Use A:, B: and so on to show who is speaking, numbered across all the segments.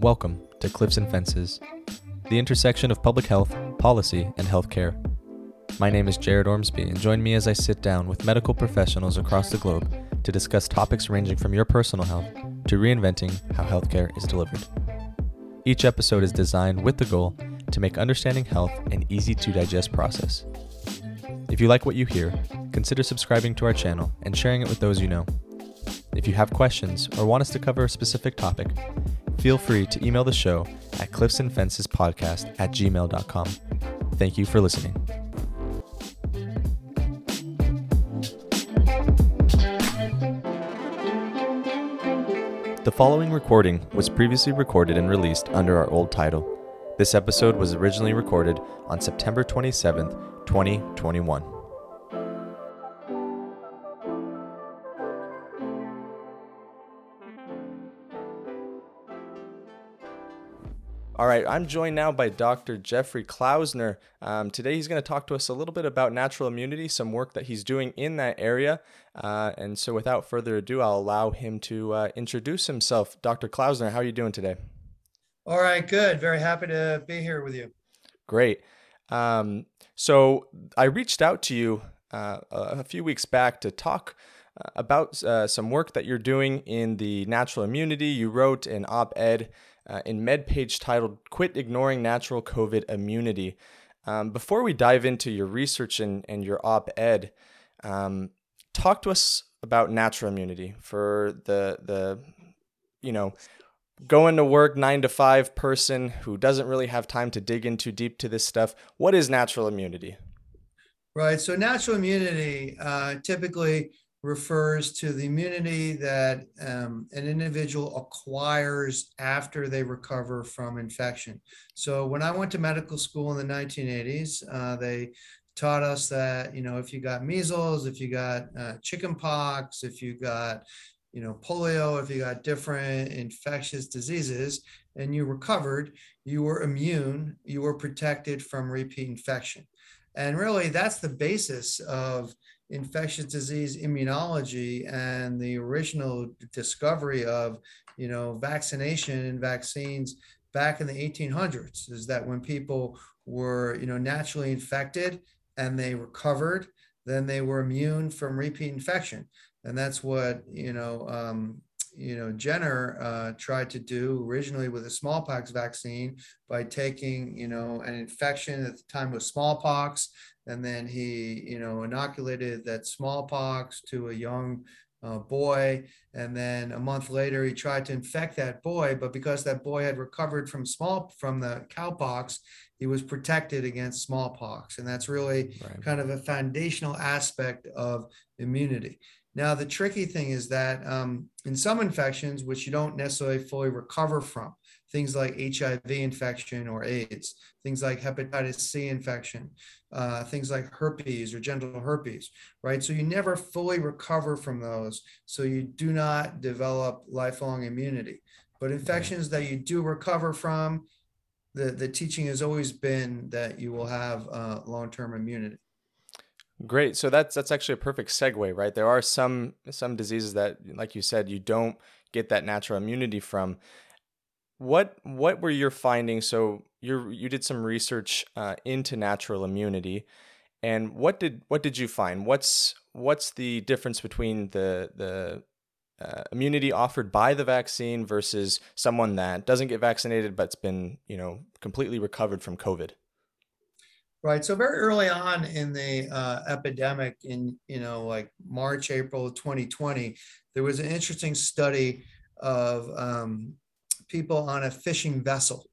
A: Welcome to Cliffs and Fences, the intersection of public health, policy, and healthcare. My name is Jared Ormsby, and join me as I sit down with medical professionals across the globe to discuss topics ranging from your personal health to reinventing how healthcare is delivered. Each episode is designed with the goal to make understanding health an easy to digest process. If you like what you hear, consider subscribing to our channel and sharing it with those you know. If you have questions or want us to cover a specific topic, feel free to email the show at cliffsandfencespodcast at gmail.com. Thank you for listening. The following recording was previously recorded and released under our old title. This episode was originally recorded on September 27th, 2021. All right, I'm joined now by Dr. Jeffrey Klausner. Um, today he's going to talk to us a little bit about natural immunity, some work that he's doing in that area. Uh, and so without further ado, I'll allow him to uh, introduce himself. Dr. Klausner, how are you doing today?
B: All right, good. Very happy to be here with you.
A: Great. Um, so I reached out to you uh, a few weeks back to talk uh, about uh, some work that you're doing in the natural immunity. You wrote an op ed uh, in MedPage titled Quit Ignoring Natural COVID Immunity. Um, before we dive into your research and, and your op ed, um, talk to us about natural immunity for the, the, you know, going to work nine to five person who doesn't really have time to dig into deep to this stuff. What is natural immunity?
B: Right. So, natural immunity uh, typically refers to the immunity that um, an individual acquires after they recover from infection. So when I went to medical school in the 1980s, uh, they taught us that you know if you got measles, if you got uh, chicken pox, if you got you know polio, if you got different infectious diseases and you recovered, you were immune, you were protected from repeat infection. And really that's the basis of infectious disease immunology and the original discovery of you know vaccination and vaccines back in the 1800s is that when people were you know naturally infected and they recovered then they were immune from repeat infection. And that's what you know um, you know Jenner uh, tried to do originally with a smallpox vaccine by taking you know an infection at the time was smallpox and then he you know inoculated that smallpox to a young uh, boy. And then a month later he tried to infect that boy but because that boy had recovered from small from the cowpox he was protected against smallpox. And that's really right. kind of a foundational aspect of immunity. Now the tricky thing is that um, in some infections which you don't necessarily fully recover from things like HIV infection or AIDS, things like hepatitis C infection, uh, things like herpes or genital herpes, right? So you never fully recover from those. So you do not develop lifelong immunity. But infections that you do recover from, the, the teaching has always been that you will have uh, long-term immunity.
A: Great. So that's that's actually a perfect segue, right? There are some some diseases that, like you said, you don't get that natural immunity from. What what were your findings? So you you did some research uh, into natural immunity, and what did what did you find? What's what's the difference between the the uh, immunity offered by the vaccine versus someone that doesn't get vaccinated but's been you know completely recovered from COVID?
B: Right. So very early on in the uh, epidemic, in you know like March, April 2020, there was an interesting study of um, people on a fishing vessel.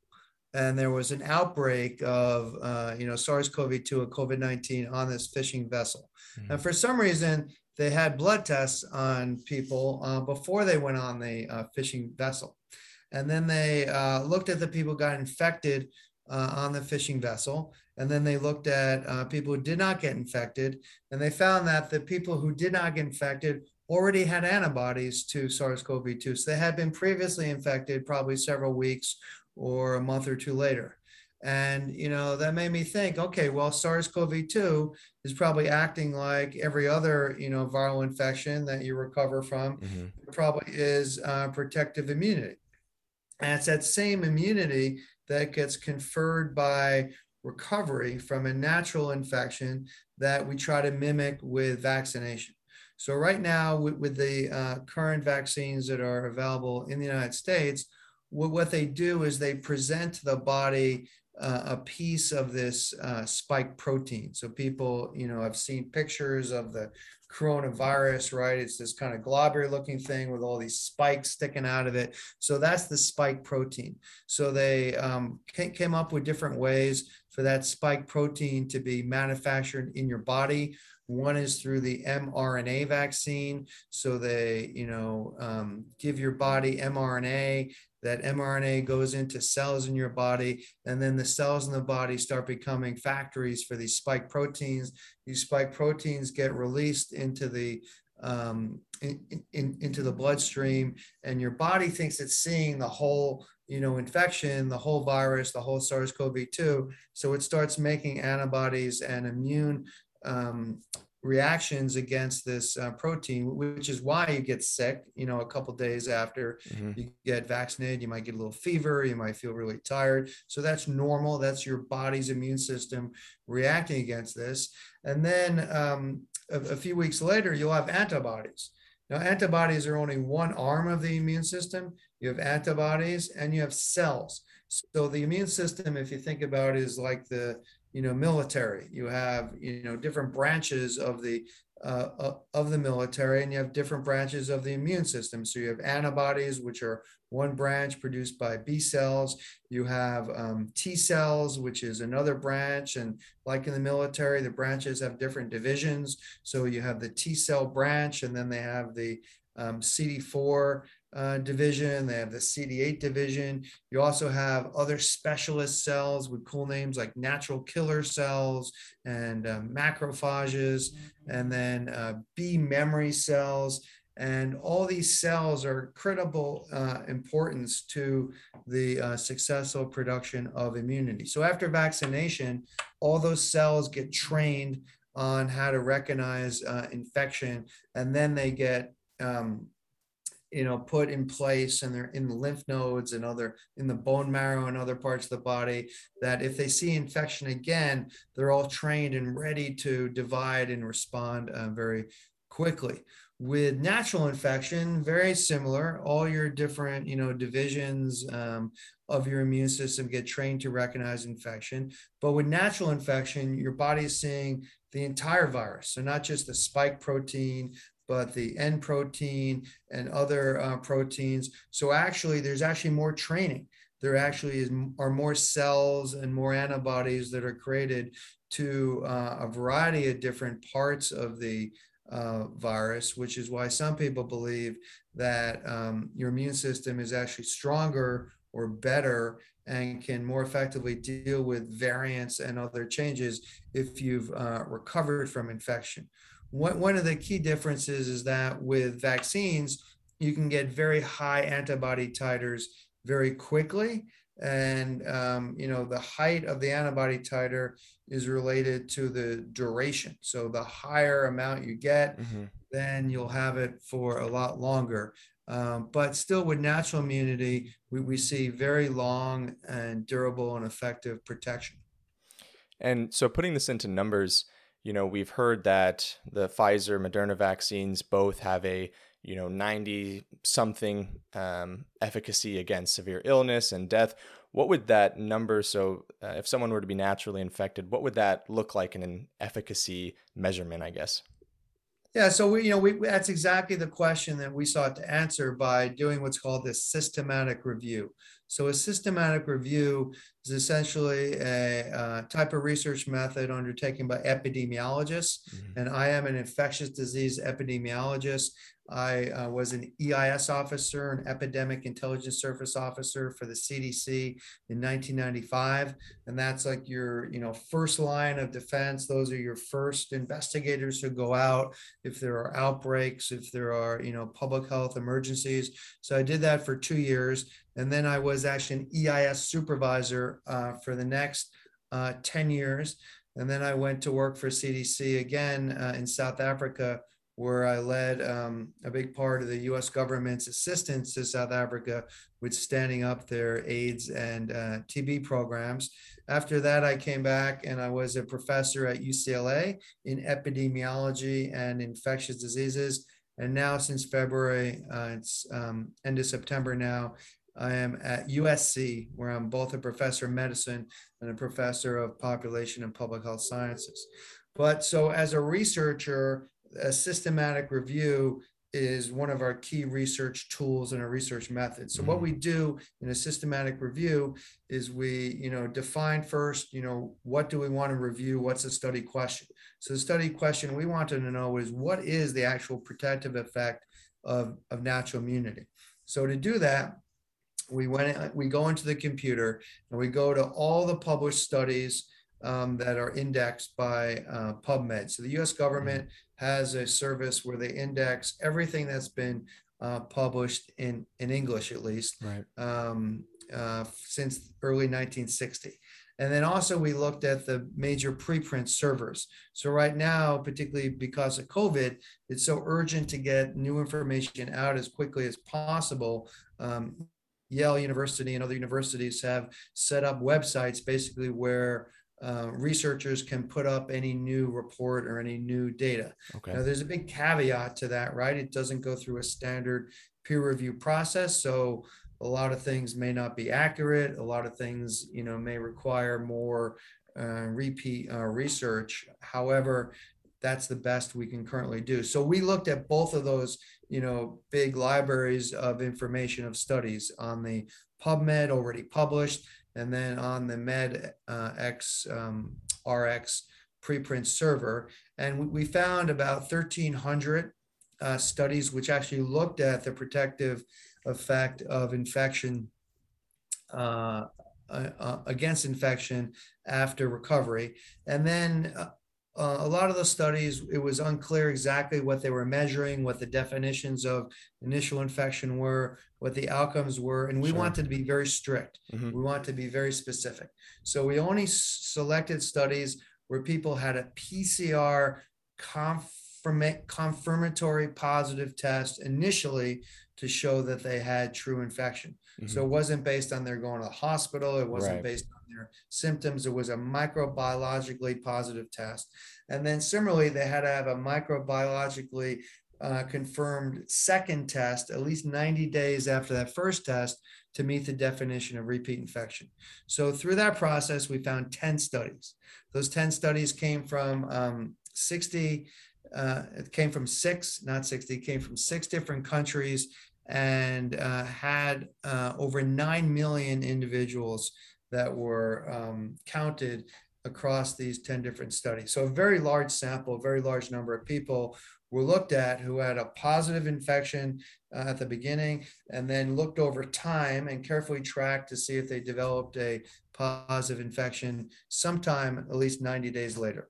B: And there was an outbreak of, uh, you know, SARS-CoV-2 or COVID-19 on this fishing vessel. Mm-hmm. And for some reason, they had blood tests on people uh, before they went on the uh, fishing vessel. And then they uh, looked at the people who got infected uh, on the fishing vessel. And then they looked at uh, people who did not get infected. And they found that the people who did not get infected already had antibodies to SARS-CoV-2. So they had been previously infected probably several weeks or a month or two later. And, you know, that made me think, okay, well, SARS-CoV-2 is probably acting like every other, you know, viral infection that you recover from. Mm-hmm. Probably is uh, protective immunity. And it's that same immunity that gets conferred by recovery from a natural infection that we try to mimic with vaccination. So, right now, with, with the uh, current vaccines that are available in the United States, what, what they do is they present to the body uh, a piece of this uh, spike protein. So people, you know, I've seen pictures of the coronavirus, right? It's this kind of globular looking thing with all these spikes sticking out of it. So that's the spike protein. So they um, came up with different ways for that spike protein to be manufactured in your body. One is through the mRNA vaccine. So they, you know, um, give your body mRNA that mRNA goes into cells in your body, and then the cells in the body start becoming factories for these spike proteins. These spike proteins get released into the um, in, in, into the bloodstream, and your body thinks it's seeing the whole you know infection, the whole virus, the whole SARS-CoV-2. So it starts making antibodies and immune um, reactions against this uh, protein, which is why you get sick. You know, a couple days after mm-hmm. you get vaccinated, you might get a little fever, you might feel really tired. So that's normal. That's your body's immune system reacting against this. And then um, a, a few weeks later, you'll have antibodies. Now, antibodies are only one arm of the immune system. You have antibodies and you have cells. So the immune system, if you think about it, is like the you know military. You have you know different branches of the uh, uh, of the military and you have different branches of the immune system. So you have antibodies which are one branch produced by b cells. You have um, t cells which is another branch and like in the military the branches have different divisions. So you have the t cell branch and then they have the um, cd4 uh, division, they have the CD8 division. You also have other specialist cells with cool names like natural killer cells and uh, macrophages, and then uh, B memory cells. And all these cells are critical uh, importance to the uh, successful production of immunity. So after vaccination, all those cells get trained on how to recognize uh, infection, and then they get um, you know put in place and they're in the lymph nodes and other in the bone marrow and other parts of the body that if they see infection again they're all trained and ready to divide and respond uh, very quickly. With natural infection very similar. All your different you know divisions um, of your immune system get trained to recognize infection. But with natural infection your body is seeing the entire virus. So not just the spike protein but the N protein and other uh, proteins. So actually, there's actually more training. There actually is are more cells and more antibodies that are created to uh, a variety of different parts of the uh, virus, which is why some people believe that um, your immune system is actually stronger or better and can more effectively deal with variants and other changes if you've uh, recovered from infection one, one of the key differences is that with vaccines, you can get very high antibody titers very quickly. And, um, you know, the height of the antibody titer is related to the duration. So the higher amount you get, mm-hmm. then you'll have it for a lot longer. Um, but still, with natural immunity, we, we see very long and durable and effective protection.
A: And so, putting this into numbers, you know, we've heard that the Pfizer, Moderna vaccines both have a, you know, 90 something um, efficacy against severe illness and death. What would that number, so uh, if someone were to be naturally infected, what would that look like in an efficacy measurement, I guess?
B: Yeah, so we, you know, we, that's exactly the question that we sought to answer by doing what's called this systematic review. So a systematic review is essentially a uh, type of research method undertaken by epidemiologists. Mm-hmm. And I am an infectious disease epidemiologist. I uh, was an EIS officer, an epidemic intelligence service officer for the CDC in 1995, and that's like your, you know, first line of defense. Those are your first investigators who go out if there are outbreaks, if there are, you know, public health emergencies. So I did that for two years, and then I was actually an EIS supervisor uh, for the next uh, 10 years, and then I went to work for CDC again uh, in South Africa where I led um, a big part of the US government's assistance to South Africa with standing up their AIDS and uh, TB programs. After that, I came back and I was a professor at UCLA in epidemiology and infectious diseases. And now, since February, uh, it's um, end of September now, I am at USC, where I'm both a professor of medicine and a professor of population and public health sciences. But so, as a researcher, a systematic review is one of our key research tools and a research method. So mm-hmm. what we do in a systematic review is we, you know, define first, you know, what do we want to review? What's the study question? So the study question we wanted to know is what is the actual protective effect of, of natural immunity? So to do that, we went, we go into the computer and we go to all the published studies um, that are indexed by uh, PubMed. So the US government mm-hmm. has a service where they index everything that's been uh, published in, in English, at least,
A: right.
B: um, uh, since early 1960. And then also we looked at the major preprint servers. So right now, particularly because of COVID, it's so urgent to get new information out as quickly as possible. Um, Yale University and other universities have set up websites basically where uh, researchers can put up any new report or any new data. Okay. Now, there's a big caveat to that, right? It doesn't go through a standard peer review process, so a lot of things may not be accurate. A lot of things, you know, may require more uh, repeat uh, research. However, that's the best we can currently do. So we looked at both of those, you know, big libraries of information of studies on the PubMed already published and then on the Med uh, um, RX preprint server. And we found about 1,300 uh, studies which actually looked at the protective effect of infection uh, uh, uh against infection after recovery. And then uh, a lot of the studies, it was unclear exactly what they were measuring, what the definitions of initial infection were, what the outcomes were, and we sure. wanted to be very strict. Mm-hmm. We want to be very specific. So we only s- selected studies where people had a PCR confirm- confirmatory positive test initially to show that they had true infection. Mm-hmm. So it wasn't based on their going to the hospital. It wasn't right. based their symptoms. It was a microbiologically positive test. And then similarly, they had to have a microbiologically uh, confirmed second test at least 90 days after that first test to meet the definition of repeat infection. So through that process, we found 10 studies. Those 10 studies came from um, 60, uh, it came from six, not 60, came from six different countries and uh, had uh, over 9 million individuals that were um, counted across these 10 different studies. So a very large sample, a very large number of people were looked at who had a positive infection uh, at the beginning and then looked over time and carefully tracked to see if they developed a positive infection sometime at least 90 days later.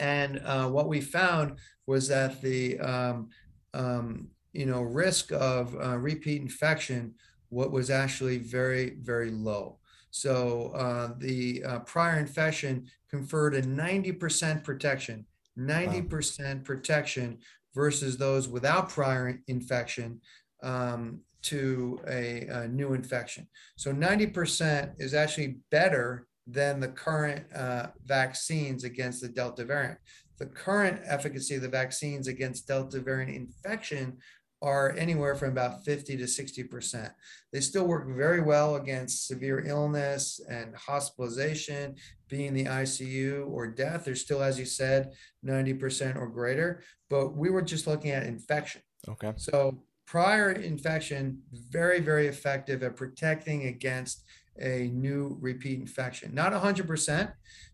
B: And uh, what we found was that the um, um, you know risk of uh, repeat infection what was actually very very low. So uh, the uh, prior infection conferred a 90% protection, 90% wow. protection versus those without prior infection um, to a, a, new infection. So 90% is actually better than the current uh, vaccines against the Delta variant. The current efficacy of the vaccines against Delta variant infection are anywhere from about 50 to 60%. They still work very well against severe illness and hospitalization, being in the ICU or death. They're still, as you said, 90% or greater. But we were just looking at infection.
A: Okay.
B: So prior infection, very, very effective at protecting against a new repeat infection. Not 100%,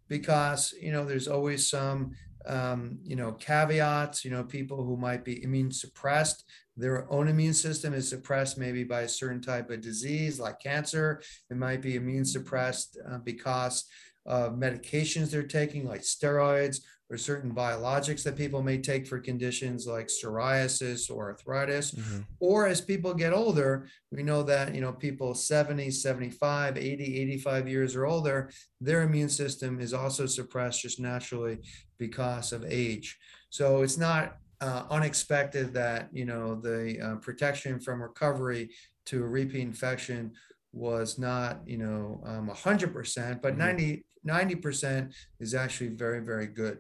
B: because, you know, there's always some um, you know, caveats, you know, people who might be immune suppressed, their own immune system is suppressed maybe by a certain type of disease like cancer. It might be immune suppressed uh, because of medications they're taking, like steroids or certain biologics that people may take for conditions like psoriasis or arthritis. Mm-hmm. Or as people get older, we know that, you know, people 70, 75, 80, 85 years or older, their immune system is also suppressed just naturally because of age. So it's not uh, unexpected that you know the uh, protection from recovery to a repeat infection was not you know um, 100% but mm-hmm. 90 percent is actually very very good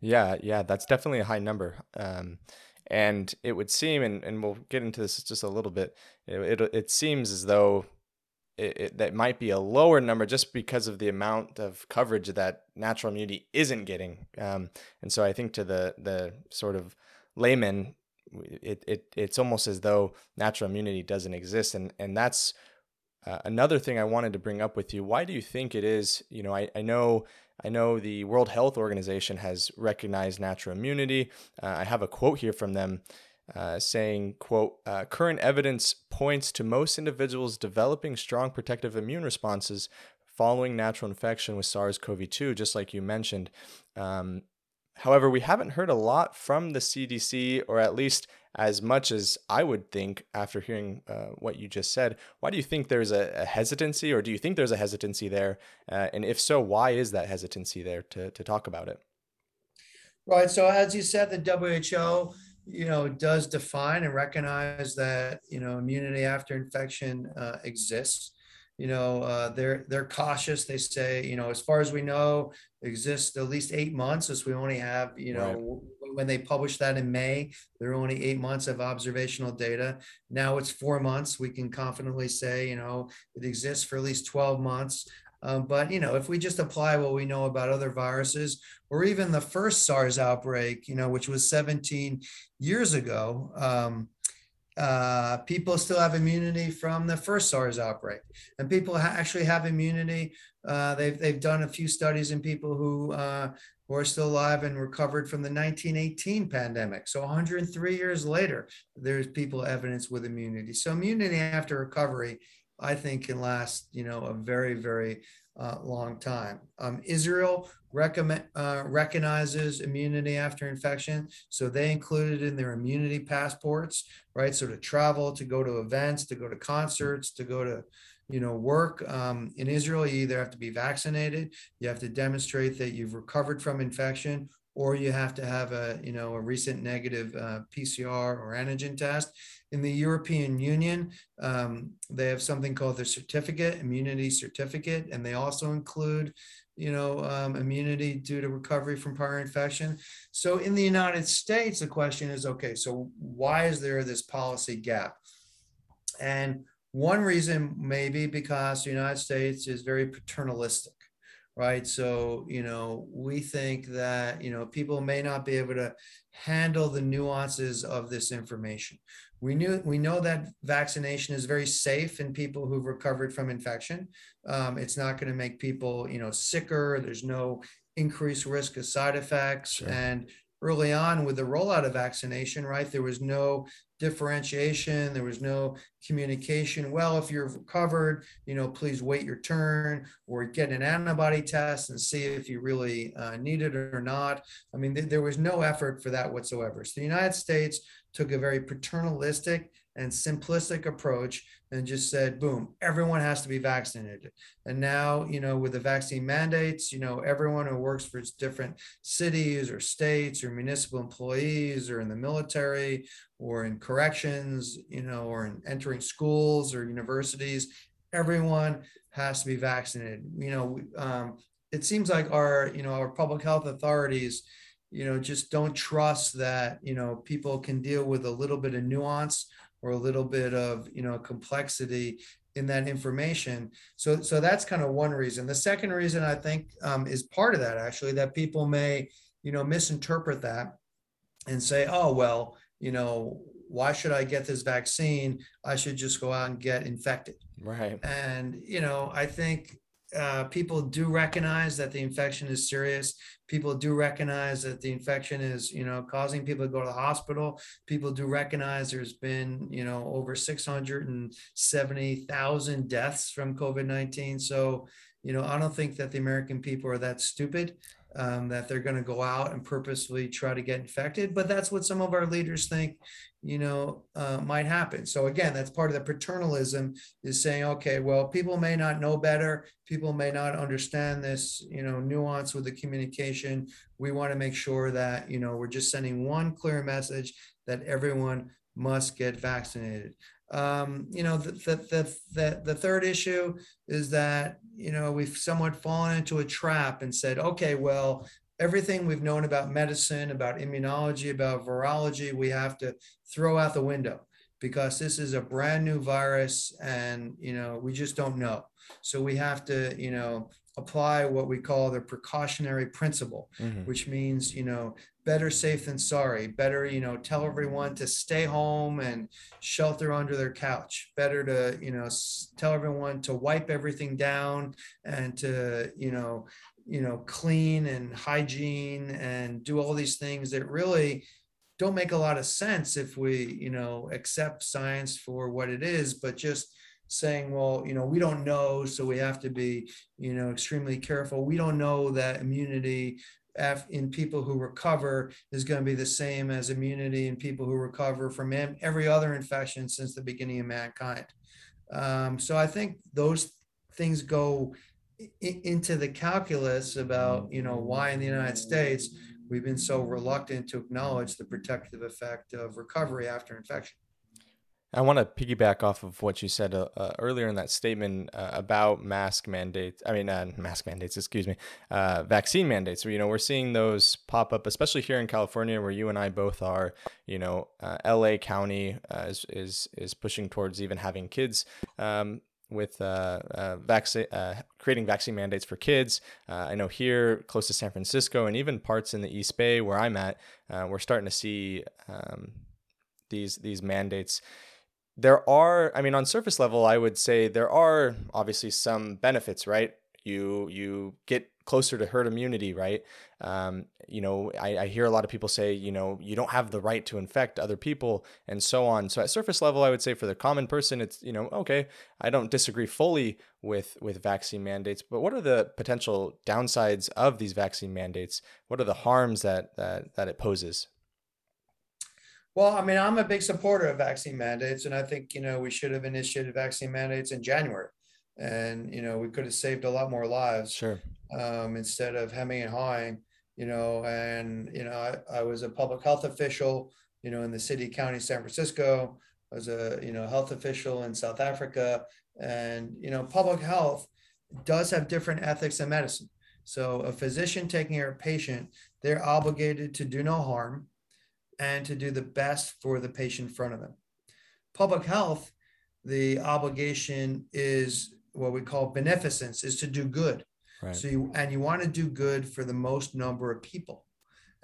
A: yeah yeah that's definitely a high number um, and it would seem and, and we'll get into this just a little bit it, it, it seems as though it, it, that might be a lower number just because of the amount of coverage that natural immunity isn't getting um, and so i think to the the sort of layman it, it it's almost as though natural immunity doesn't exist and and that's uh, another thing I wanted to bring up with you. Why do you think it is? You know, I, I know I know the World Health Organization has recognized natural immunity. Uh, I have a quote here from them uh, saying, "quote uh, Current evidence points to most individuals developing strong protective immune responses following natural infection with SARS-CoV-2, just like you mentioned." Um, However, we haven't heard a lot from the CDC, or at least as much as I would think after hearing uh, what you just said. Why do you think there's a, a hesitancy, or do you think there's a hesitancy there? Uh, and if so, why is that hesitancy there to, to talk about it?
B: Right. So, as you said, the WHO you know does define and recognize that you know immunity after infection uh, exists. You know uh, they're they're cautious. They say you know as far as we know exists at least eight months as we only have you know right. when they published that in may there are only eight months of observational data. Now it's four months. We can confidently say you know it exists for at least 12 months um, but you know if we just apply what we know about other viruses or even the first sars outbreak you know which was 17 years ago um, uh, people still have immunity from the first SARS outbreak, and people ha- actually have immunity. Uh, they've they've done a few studies in people who uh, who are still alive and recovered from the 1918 pandemic. So 103 years later, there's people evidence with immunity. So immunity after recovery, I think, can last you know a very very uh, long time. Um, Israel recommend, uh, recognizes immunity after infection, so they included in their immunity passports, right? So to travel, to go to events, to go to concerts, to go to you know work um, in Israel, you either have to be vaccinated, you have to demonstrate that you've recovered from infection, or you have to have a you know a recent negative uh, PCR or antigen test. In the European Union, um, they have something called the certificate, immunity certificate, and they also include you know um, immunity due to recovery from prior infection. So in the United States, the question is, okay, so why is there this policy gap? And one reason may be because the United States is very paternalistic right? So, you know, we think that, you know, people may not be able to handle the nuances of this information. We knew we know that vaccination is very safe in people who've recovered from infection. Um, it's not going to make people, you know, sicker. There's no increased risk of side effects, sure. and early on with the rollout of vaccination, right? There was no differentiation, there was no communication. Well, if you're recovered, you know, please wait your turn or get an antibody test and see if you really uh, need it or not. I mean, th- there was no effort for that whatsoever. So the United States took a very paternalistic and simplistic approach and just said, boom, everyone has to be vaccinated. And now, you know, with the vaccine mandates, you know, everyone who works for different cities or states or municipal employees or in the military or in corrections, you know, or in entering schools or universities, everyone has to be vaccinated. You know, um, it seems like our, you know, our public health authorities, you know, just don't trust that, you know, people can deal with a little bit of nuance or a little bit of you know complexity in that information. So so that's kind of one reason. The second reason i think um, is part of that actually that people may you know misinterpret that and say oh well you know why should i get this vaccine? I should just go out and get infected.
A: Right.
B: And you know i think uh, people do recognize that the infection is serious. People do recognize that the infection is, you know, causing people to go to the hospital. People do recognize there's been, you know, over 670,000 deaths from COVID 19. So, you know, I don't think that the American people are that stupid. Um, that they're going to go out and purposely try to get infected. But that's what some of our leaders think, you know, uh, might happen. So again, that's part of the paternalism is saying, okay, well, people may not know better, people may not understand this, you know, nuance with the communication. We want to make sure that you know we're just sending one clear message that everyone must get vaccinated. Um, you know, the, the, the, the, the third issue is that, you know, we've somewhat fallen into a trap and said, okay, well, everything we've known about medicine, about immunology, about virology, we have to throw out the window because this is a brand new virus and, you know, we just don't know. So we have to, you know, apply what we call the precautionary principle, mm-hmm. which means, you know, better safe than sorry. Better, you know, tell everyone to stay home and shelter under their couch. Better to, you know, tell everyone to wipe everything down and to, you know, you know, clean and hygiene and do all these things that really don't make a lot of sense if we, you know, accept science for what it is, but just saying, well, you know, we don't know, so we have to be, you know, extremely careful. We don't know that immunity in people who recover is going to be the same as immunity in people who recover from every other infection since the beginning of mankind. Um, so I think those things go into the calculus about, you know, why in the United States we've been so reluctant to acknowledge the protective effect of recovery after infection.
A: I want to piggyback off of what you said uh, uh, earlier in that statement uh, about mask mandates. I mean, uh, mask mandates, excuse me, uh, vaccine mandates. You know, we're seeing those pop up, especially here in California, where you and I both are. You know, uh, L.A. County is is is pushing towards even having kids. Um, with uh, uh, vaccine, uh, creating vaccine mandates for kids. I know here, close to San Francisco, and even parts in the East Bay where I'm at, we're starting to see um, these these mandates there are i mean on surface level i would say there are obviously some benefits right? You you get closer to herd immunity right? Um, you know I, I hear a lot of people say you know you don't have the right to infect other people and so on. So at surface level i would say for the common person it's you know okay i don't disagree fully with with vaccine mandates but what are the potential downsides of these vaccine mandates? What are the harms that that, that it poses
B: well, I mean, I'm a big supporter of vaccine mandates, and I think you know we should have initiated vaccine mandates in January, and you know we could have saved a lot more lives.
A: Sure.
B: Um, instead of hemming and hawing, you know, and you know, I, I was a public health official, you know, in the city, county, San Francisco. I was a you know health official in South Africa, and you know, public health does have different ethics than medicine. So a physician taking care of a patient, they're obligated to do no harm and to do the best for the patient in front of them. Public health, the obligation is what we call beneficence, is to do good. Right. So you and you want to do good for the most number of people,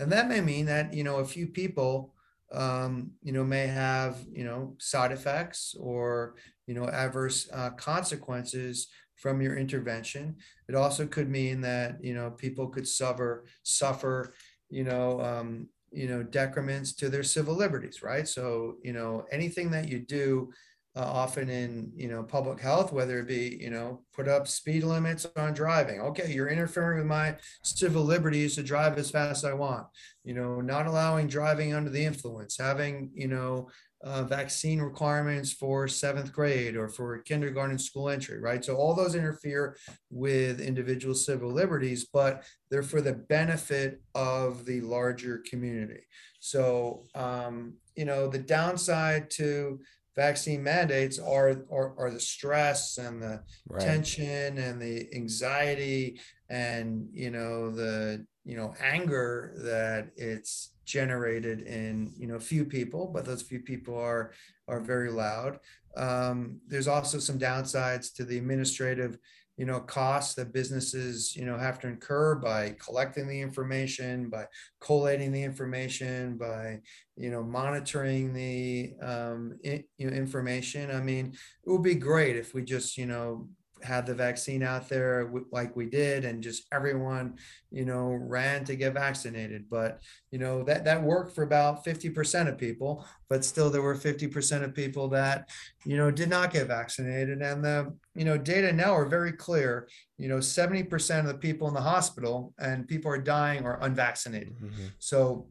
B: and that may mean that you know a few people, um, you know, may have you know side effects or you know adverse uh, consequences from your intervention. It also could mean that you know people could suffer suffer you know um, you know decrements to their civil liberties right? So you know anything that you do uh, often in you know public health whether it be you know put up speed limits on driving. Okay you're interfering with my civil liberties to drive as fast as i want. You know not allowing driving under the influence having you know uh, vaccine requirements for seventh grade or for kindergarten school entry, right? So all those interfere with individual civil liberties, but they're for the benefit of the larger community. So, um, you know, the downside to vaccine mandates are, are, are the stress and the right. tension and the anxiety and, you know, the, you know, anger that it's generated in you know a few people, but those few people are are very loud. Um, there's also some downsides to the administrative you know costs that businesses you know have to incur by collecting the information by collating the information by you know monitoring the um, you know, information i mean it would be great if we just you know had the vaccine out there like we did and just everyone you know ran to get vaccinated. But you know that that worked for about 50% of people but still there were 50% of people that you know did not get vaccinated. And the you know data now are very clear you know 70% of the people in the hospital and people are dying are unvaccinated. Mm-hmm. so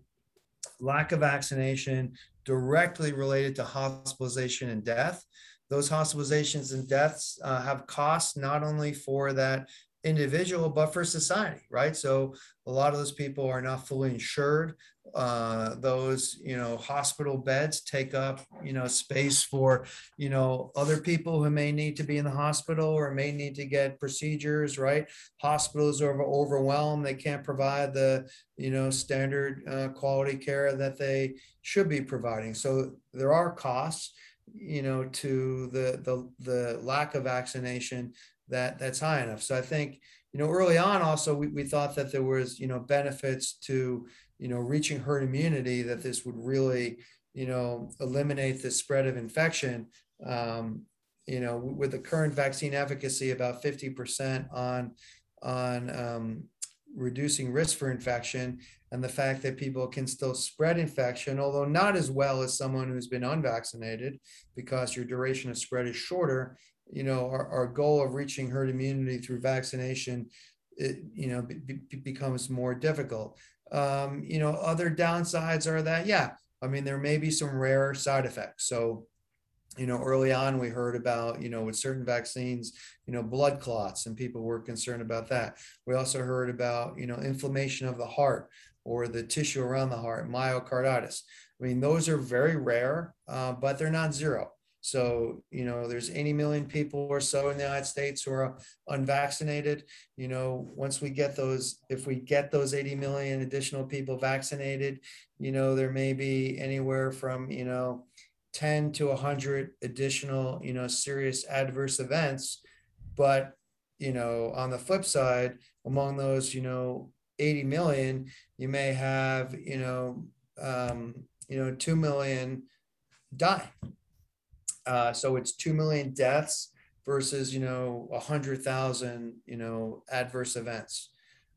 B: lack of vaccination directly related to hospitalization and death those hospitalizations and deaths uh, have costs not only for that individual but for society right? So a lot of those people are not fully insured. Uh, those you know hospital beds take up you know space for you know other people who may need to be in the hospital or may need to get procedures right? Hospitals are overwhelmed. They can't provide the you know standard uh, quality care that they should be providing. So there are costs you know, to the the the lack of vaccination that that's high enough. So I think, you know, early on also we, we thought that there was, you know, benefits to, you know, reaching herd immunity, that this would really, you know, eliminate the spread of infection. Um, you know, with the current vaccine efficacy about 50% on on um, reducing risk for infection and the fact that people can still spread infection, although not as well as someone who's been unvaccinated, because your duration of spread is shorter. You know, our, our goal of reaching herd immunity through vaccination, it, you know, be, becomes more difficult. Um, you know, other downsides are that, yeah, I mean, there may be some rare side effects. So, you know, early on we heard about, you know, with certain vaccines, you know, blood clots, and people were concerned about that. We also heard about, you know, inflammation of the heart or the tissue around the heart, myocarditis. I mean, those are very rare, uh, but they're not zero. So, you know, there's 80 million people or so in the United States who are unvaccinated. You know, once we get those, if we get those 80 million additional people vaccinated, you know, there may be anywhere from, you know, 10 to 100 additional, you know, serious adverse events. But, you know, on the flip side, among those, you know, 80 million, you may have, you know, um, you know, 2 million die. Uh, so it's 2 million deaths versus, you know, 100,000, you know, adverse events.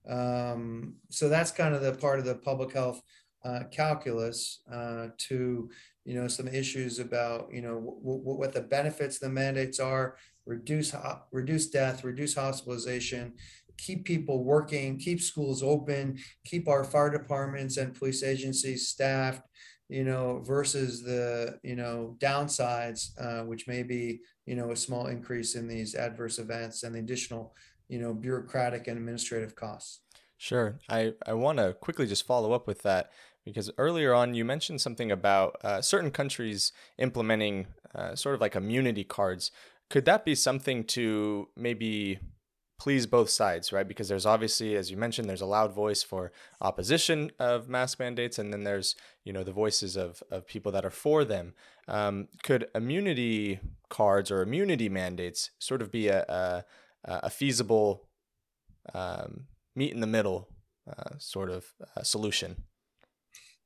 B: Um, so that's kind of the part of the public health uh, calculus uh, to, you know, some issues about, you know, w- w- what the benefits, the mandates are, reduce, ho- reduce death, reduce hospitalization, keep people working, keep schools open, keep our fire departments and police agencies staffed, you know, versus the, you know, downsides, uh, which may be, you know, a small increase in these adverse events and the additional, you know, bureaucratic and administrative costs.
A: Sure. I, I want to quickly just follow up with that because earlier on you mentioned something about uh, certain countries implementing uh, sort of like immunity cards. Could that be something to maybe please both sides, right? Because there's obviously, as you mentioned, there's a loud voice for opposition of mask mandates, and then there's you know the voices of of people that are for them. Um, could immunity cards or immunity mandates sort of be a a, a feasible um, meet in the middle uh, sort of uh, solution?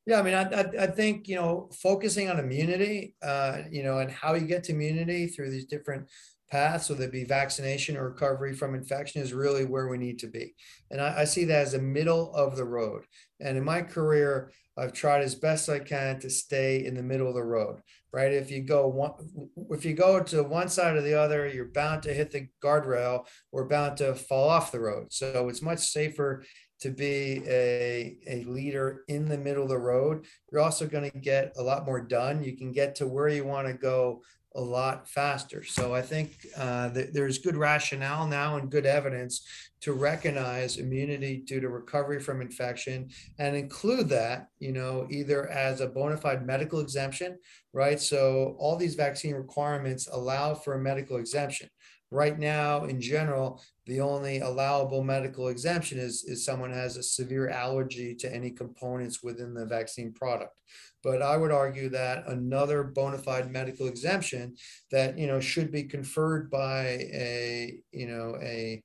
B: Yeah, I mean, I, I, I, think you know focusing on immunity, uh, you know, and how you get to immunity through these different path, so that be vaccination or recovery from infection, is really where we need to be. And I, I see that as the middle of the road. And in my career, I've tried as best I can to stay in the middle of the road. Right. If you go one, if you go to one side or the other, you're bound to hit the guardrail or bound to fall off the road. So it's much safer to be a, a leader in the middle of the road. You're also going to get a lot more done. You can get to where you want to go a lot faster. So I think uh, that there's good rationale now and good evidence to recognize immunity due to recovery from infection and include that, you know, either as a bona fide medical exemption, right? So all these vaccine requirements allow for a medical exemption. Right now, in general, the only allowable medical exemption is, is someone has a severe allergy to any components within the vaccine product. But I would argue that another bona fide medical exemption that you know should be conferred by a you know a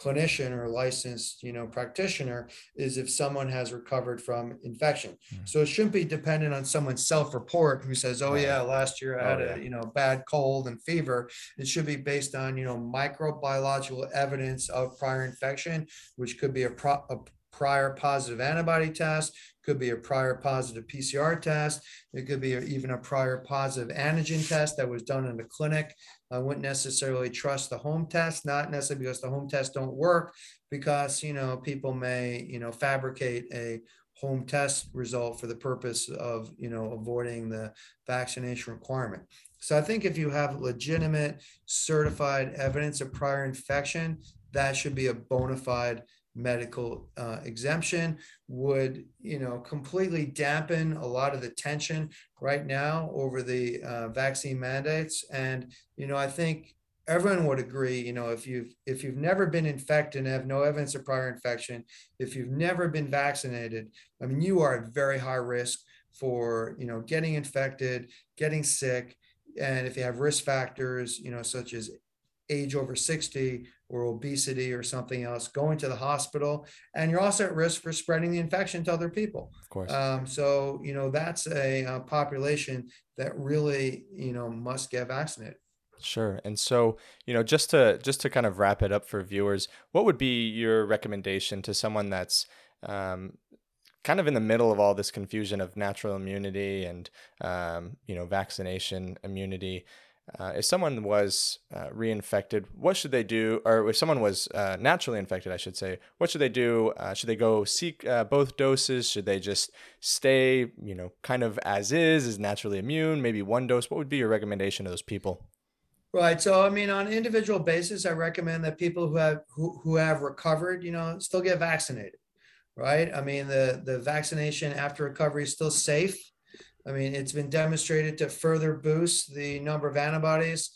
B: clinician or licensed, you know, practitioner is if someone has recovered from infection. Mm-hmm. So it shouldn't be dependent on someone's self-report who says, "Oh yeah, last year I had oh, yeah. a you know bad cold and fever." It should be based on you know microbiological evidence of prior infection, which could be a, pro- a prior positive antibody test, could be a prior positive PCR test. It could be a, even a prior positive antigen test that was done in the clinic. I wouldn't necessarily trust the home test, not necessarily because the home tests don't work, because you know people may you know fabricate a home test result for the purpose of you know avoiding the vaccination requirement. So I think if you have legitimate certified evidence of prior infection, that should be a bona fide medical uh, exemption would you know completely dampen a lot of the tension right now over the uh, vaccine mandates. And you know i think everyone would agree you know if you've if you've never been infected and have no evidence of prior infection if you've never been vaccinated i mean you are at very high risk for you know getting infected getting sick. And if you have risk factors you know such as age over 60 or obesity or something else, going to the hospital, and you're also at risk for spreading the infection to other people.
A: Of course.
B: Um, so you know that's a, a population that really you know must get vaccinated.
A: Sure. And so, you know, just to just to kind of wrap it up for viewers, what would be your recommendation to someone that's um, kind of in the middle of all this confusion of natural immunity and um, you know vaccination immunity? Uh, if someone was uh, reinfected, what should they do? Or if someone was uh, naturally infected, I should say, what should they do? Uh, should they go seek uh, both doses? Should they just stay, you know, kind of as is, is naturally immune, maybe one dose? What would be your recommendation to those people?
B: Right. So, I mean, on an individual basis, I recommend that people who have who, who have recovered, you know, still get vaccinated. Right. I mean, the the vaccination after recovery is still safe I mean, it's been demonstrated to further boost the number of antibodies.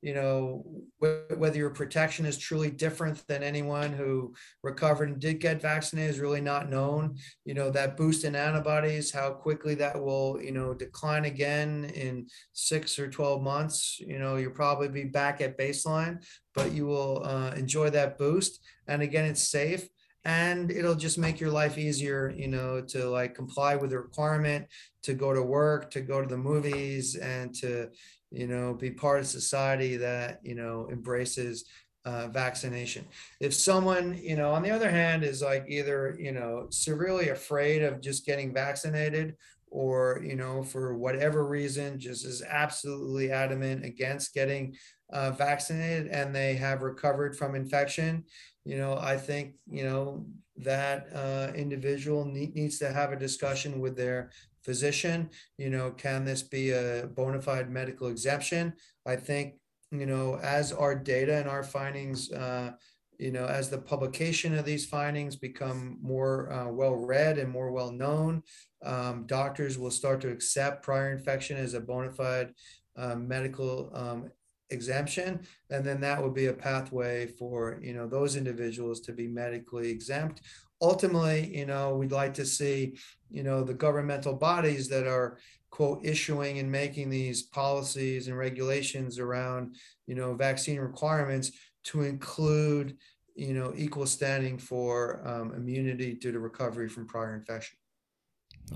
B: You know, whether your protection is truly different than anyone who recovered and did get vaccinated is really not known. You know, that boost in antibodies, how quickly that will, you know, decline again in six or 12 months. You know, you'll probably be back at baseline, but you will uh, enjoy that boost. And again, it's safe and it'll just make your life easier you know to like comply with the requirement to go to work to go to the movies and to you know be part of society that you know embraces uh, vaccination. If someone you know on the other hand is like either you know severely afraid of just getting vaccinated or you know for whatever reason just is absolutely adamant against getting uh, vaccinated and they have recovered from infection you know, I think, you know, that uh, individual need, needs to have a discussion with their physician. You know, can this be a bona fide medical exemption? I think, you know, as our data and our findings, uh, you know, as the publication of these findings become more uh, well read and more well known, um, doctors will start to accept prior infection as a bona fide uh, medical um, exemption and then that would be a pathway for you know those individuals to be medically exempt. Ultimately you know we'd like to see you know the governmental bodies that are quote issuing and making these policies and regulations around you know vaccine requirements to include you know equal standing for um, immunity due to recovery from prior infection.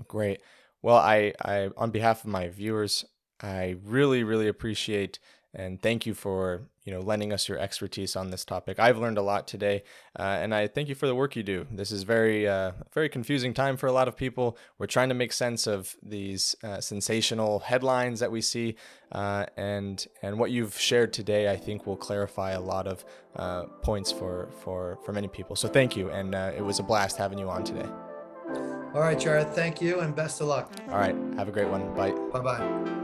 A: Great. Well i i on behalf of my viewers i really really appreciate and thank you for you know lending us your expertise on this topic. I've learned a lot today, uh, and I thank you for the work you do. This is very uh, very confusing time for a lot of people. We're trying to make sense of these uh, sensational headlines that we see, uh, and and what you've shared today, I think, will clarify a lot of uh, points for for for many people. So thank you, and uh, it was a blast having you on today.
B: All right, Jared. Thank you, and best of luck.
A: All right. Have a great one. Bye.
B: Bye bye.